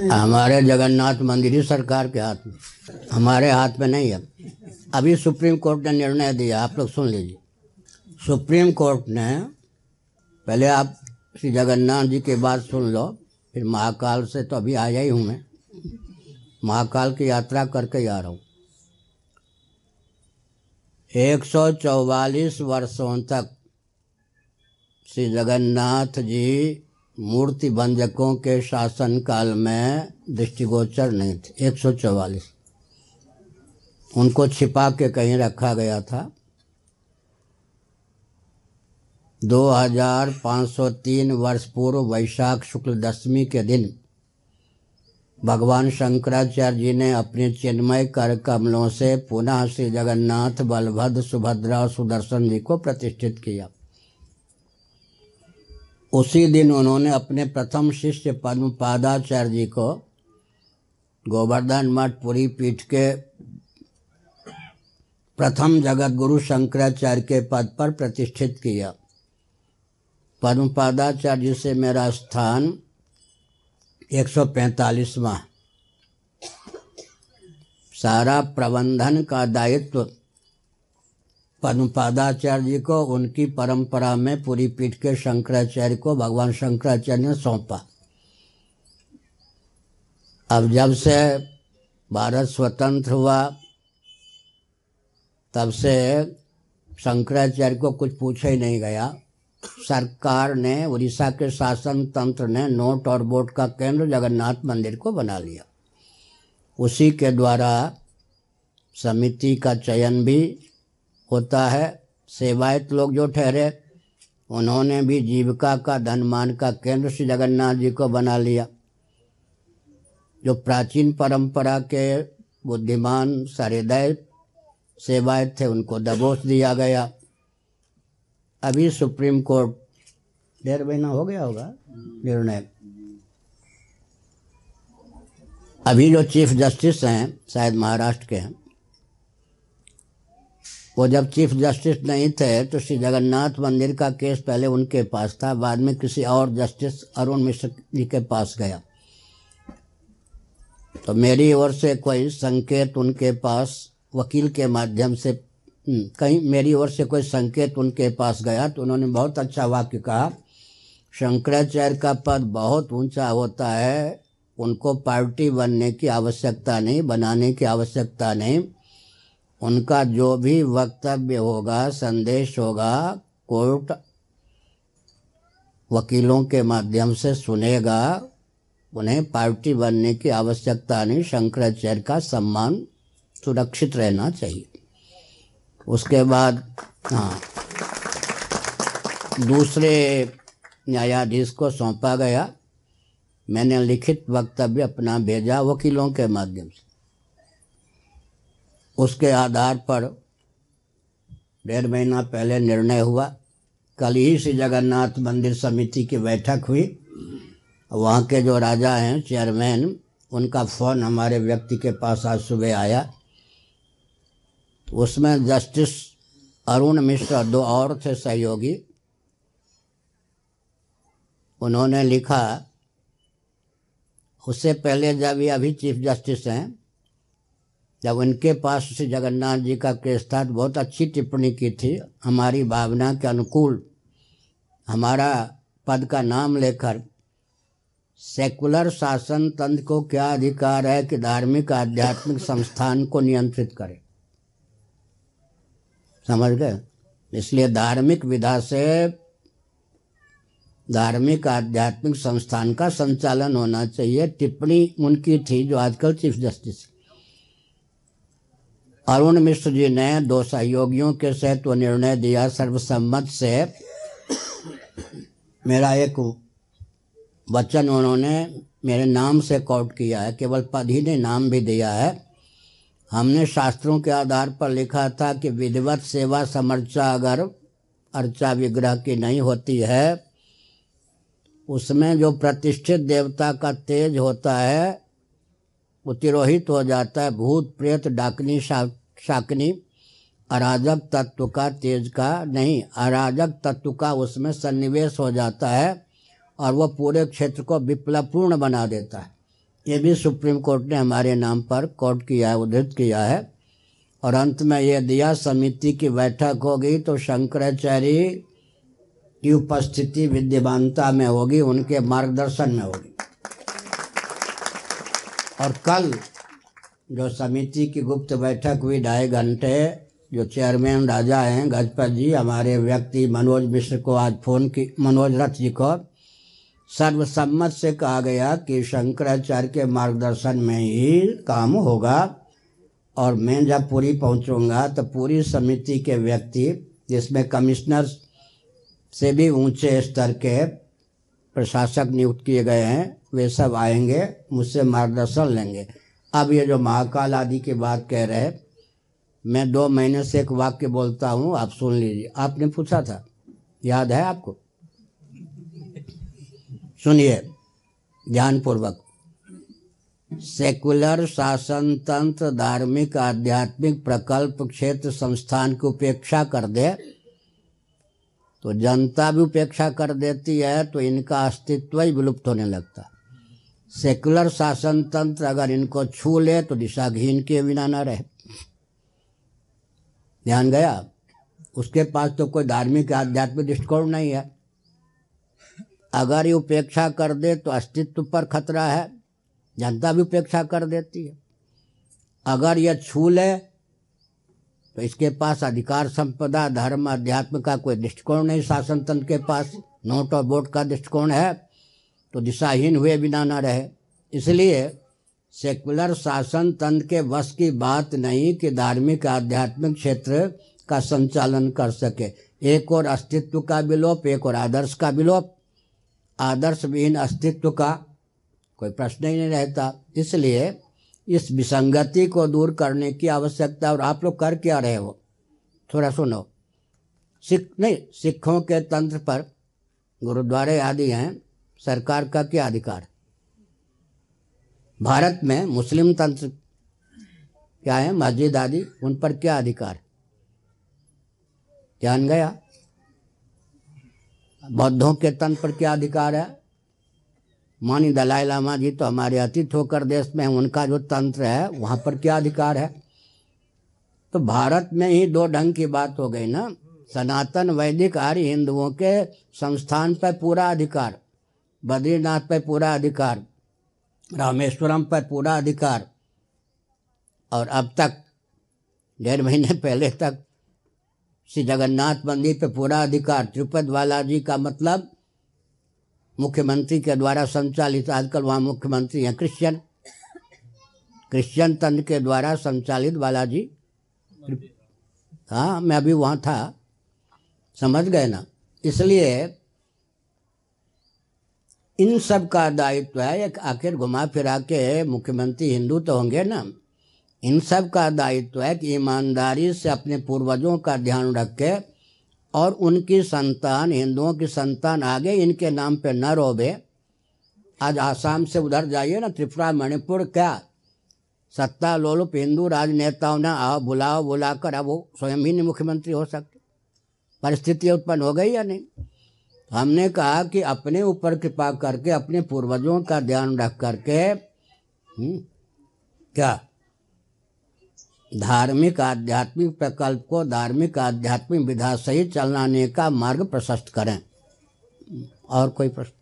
हमारे जगन्नाथ मंदिर ही सरकार के हाथ में। हमारे हाथ में नहीं है। अभी सुप्रीम कोर्ट ने निर्णय दिया, आप लोग सुन लीजिए। सुप्रीम कोर्ट ने, पहले आप श्री जगन्नाथ जी की बात सुन लो, फिर महाकाल से तो अभी आया ही हूँ मैं। महाकाल की यात्रा करके आ रहा हूँ। एक सौ चौवालीस वर्षों तक श्री जगन्नाथ जी मूर्ति भंजकों के शासन काल में दृष्टिगोचर नहीं थे। एक सौ चौवालीस। उनको छिपा के कहीं रखा गया था। 2503 वर्ष पूर्व वैशाख शुक्ल दशमी के दिन भगवान शंकराचार्य जी ने अपने चिन्मय कर कमलों से पुनः श्री जगन्नाथ बलभद्र सुभद्रा और सुदर्शन जी को प्रतिष्ठित किया। उसी दिन उन्होंने अपने प्रथम शिष्य पद्म पादाचार्य जी को गोवर्धन मठ पुरी पीठ के प्रथम जगत गुरु शंकराचार्य के पद पर प्रतिष्ठित किया। पद्म पादाचार्य जी से मेरा स्थान एक सौ पैंतालीसवां। सारा प्रबंधन का दायित्व पद्मपादाचार्य जी को उनकी परंपरा में पूरी पीठ के शंकराचार्य को भगवान शंकराचार्य ने सौंपा। अब जब से भारत स्वतंत्र हुआ, तब से शंकराचार्य को कुछ पूछा ही नहीं गया। सरकार ने, उड़ीसा के शासन तंत्र ने नोट और बोट का केंद्र जगन्नाथ मंदिर को बना लिया। उसी के द्वारा समिति का चयन भी होता है। सेवायत लोग जो ठहरे, उन्होंने भी जीविका का धनमान का केंद्र श्री जगन्नाथ जी को बना लिया। जो प्राचीन परंपरा के बुद्धिमान सहृदय सेवायत थे, उनको दबोच दिया गया। अभी सुप्रीम कोर्ट डेढ़ महीना हो गया होगा निर्णय। अभी जो चीफ जस्टिस हैं, शायद महाराष्ट्र के हैं वो जब चीफ जस्टिस नहीं थे तो श्री जगन्नाथ मंदिर का केस पहले उनके पास था बाद में किसी और जस्टिस अरुण मिश्र जी के पास गया। तो मेरी ओर से कोई संकेत उनके पास वकील के माध्यम से हम्म, कहीं मेरी ओर से कोई संकेत उनके पास गया तो उन्होंने बहुत अच्छा वाक्य कहा शंकराचार्य का पद बहुत ऊँचा होता है उनको पार्टी बनने की आवश्यकता नहीं बनाने की आवश्यकता नहीं उनका जो भी वक्तव्य होगा, संदेश होगा, कोर्ट वकीलों के माध्यम से सुनेगा, उन्हें पार्टी बनने की आवश्यकता नहीं, शंकराचार्य का सम्मान सुरक्षित रहना चाहिए। उसके बाद हाँ दूसरे न्यायाधीश को सौंपा गया। मैंने लिखित वक्तव्य अपना भेजा वकीलों के माध्यम से। उसके आधार पर डेढ़ महीना पहले निर्णय हुआ। कल ही श्री जगन्नाथ मंदिर समिति की बैठक हुई। वहाँ के जो राजा हैं चेयरमैन उनका फ़ोन हमारे व्यक्ति के पास आज सुबह आया। उसमें जस्टिस अरुण मिश्र, दो और थे सहयोगी। उन्होंने लिखा, उससे पहले जब ये अभी चीफ जस्टिस हैं जब उनके पास श्री जगन्नाथ जी का केस था तो बहुत अच्छी टिप्पणी की थी। हमारी भावना के अनुकूल हमारा पद का नाम लेकर सेकुलर शासन तंत्र को क्या अधिकार है कि धार्मिक आध्यात्मिक संस्थान को नियंत्रित करे? समझ गए? इसलिए धार्मिक विधा से धार्मिक आध्यात्मिक संस्थान का संचालन होना चाहिए। टिप्पणी उनकी थी जो आजकल चीफ जस्टिस अरुण मिश्र जी ने दो सहयोगियों के सहित निर्णय दिया सर्वसम्मत से। मेरा एक वचन उन्होंने मेरे नाम से कोट किया है, केवल पद ही ने नाम भी दिया है। हमने शास्त्रों के आधार पर लिखा था कि विधिवत सेवा समर्चा अगर अर्चा विग्रह की नहीं होती है, उसमें जो प्रतिष्ठित देवता का तेज होता है वो तिरोहित हो जाता है। भूत प्रेत डाकनी शा, शाकनी अराजक तत्व का तेज का नहीं। अराजक तत्व का उसमें सन्निवेश हो जाता है और वह पूरे क्षेत्र को विप्लवपूर्ण बना देता है। ये भी सुप्रीम कोर्ट ने हमारे नाम पर कोर्ट किया है उद्धृत किया है। और अंत में यह दिया समिति की बैठक होगी तो शंकराचार्य की उपस्थिति विद्यमानता में होगी उनके मार्गदर्शन में होगी। और कल जो समिति की गुप्त बैठक हुई ढाई घंटे, जो चेयरमैन राजा हैं, गजपत जी, हमारे व्यक्ति मनोज मिश्र को आज फ़ोन की, मनोज रथ जी को, सर्वसम्मत से कहा गया कि शंकराचार्य के मार्गदर्शन में ही काम होगा और मैं जब पूरी पहुंचूँगा तो पूरी समिति के व्यक्ति, जिसमें कमिश्नर से भी ऊँचे स्तर के प्रशासक नियुक्त किए गए हैं, वे सब आएँगे, मुझसे मार्गदर्शन लेंगे। अब ये जो महाकाल आदि की बात कह रहे मैं दो महीने से एक वाक्य बोलता हूँ, आप सुन लीजिए। आपने पूछा था, याद है आपको? सुनिए, ध्यानपूर्वक। सेकुलर शासन तंत्र, धार्मिक, आध्यात्मिक प्रकल्प, क्षेत्र, संस्थान की उपेक्षा कर दे तो जनता भी उपेक्षा कर देती है तो इनका अस्तित्व ही विलुप्त होने लगता। सेकुलर शासन तंत्र अगर इनको छू ले तो दिशाहीन के बिना न रहे। ध्यान गया? उसके पास तो कोई धार्मिक आध्यात्मिक दृष्टिकोण नहीं है। अगर ये उपेक्षा कर दे तो अस्तित्व पर खतरा है। जनता भी उपेक्षा कर देती है। अगर यह छू ले तो इसके पास अधिकार, संपदा, धर्म अध्यात्म का कोई दृष्टिकोण नहीं, शासन तंत्र के पास नोट और वोट का दृष्टिकोण है तो दिशाहीन हुए बिना ना रहे। इसलिए सेकुलर शासन तंत्र के वश की बात नहीं कि धार्मिक, आध्यात्मिक क्षेत्र का संचालन कर सके। एक और अस्तित्व का विलोप, एक और आदर्श का विलोप। आदर्श विहीन अस्तित्व का कोई प्रश्न ही नहीं रहता। इसलिए इस विसंगति को दूर करने की आवश्यकता और आप लोग कर क्या रहे हो? थोड़ा सुनो। सिख, नहीं, सिखों के तंत्र पर गुरुद्वारे आदि हैं, सरकार का क्या अधिकार? भारत में मुस्लिम तंत्र क्या है? मस्जिद आदि, उन पर क्या अधिकार? ध्यान गया? बौद्धों के तंत्र पर क्या अधिकार है? मानी दलाई लामा जी तो हमारे अतिथि होकर देश में उनका जो तंत्र है, वहाँ पर क्या अधिकार है? तो भारत में ही दो ढंग की बात हो गई ना। सनातन वैदिक आर्य हिंदुओं के संस्थान पर पूरा अधिकार, बद्रीनाथ पर पूरा अधिकार, रामेश्वरम पर पूरा अधिकार, और अब तक, डेढ़ महीने पहले तक, श्री जगन्नाथ मंदिर पर पूरा अधिकार। तिरुपति बालाजी का मतलब मुख्यमंत्री के द्वारा संचालित, आजकल वहाँ मुख्यमंत्री हैं क्रिश्चियन। क्रिश्चियन तंत्र के द्वारा संचालित बालाजी। हाँ मैं अभी वहाँ था। समझ गए ना? इसलिए इन सब का दायित्व है, एक आखिर घुमा फिरा के मुख्यमंत्री हिंदू तो होंगे ना? इन सब का दायित्व है कि ईमानदारी से अपने पूर्वजों का ध्यान रख के और उनकी संतान हिंदुओं की संतान आगे इनके नाम पे न रोबे आज आसाम से उधर जाइए ना त्रिपुरा मणिपुर क्या? सत्ता लोलुप हिंदू राजनेताओं ने आओ बुलाओ बुलाकर अब वो स्वयं ही नहीं मुख्यमंत्री हो सकते। परिस्थिति उत्पन्न हो गई या नहीं? हमने कहा कि अपने ऊपर कृपा करके अपने पूर्वजों का ध्यान रख करके हम्म, क्या? धार्मिक आध्यात्मिक प्रकल्प को धार्मिक आध्यात्मिक विधा सहित चलाने का मार्ग प्रशस्त करें। और कोई प्रश्न?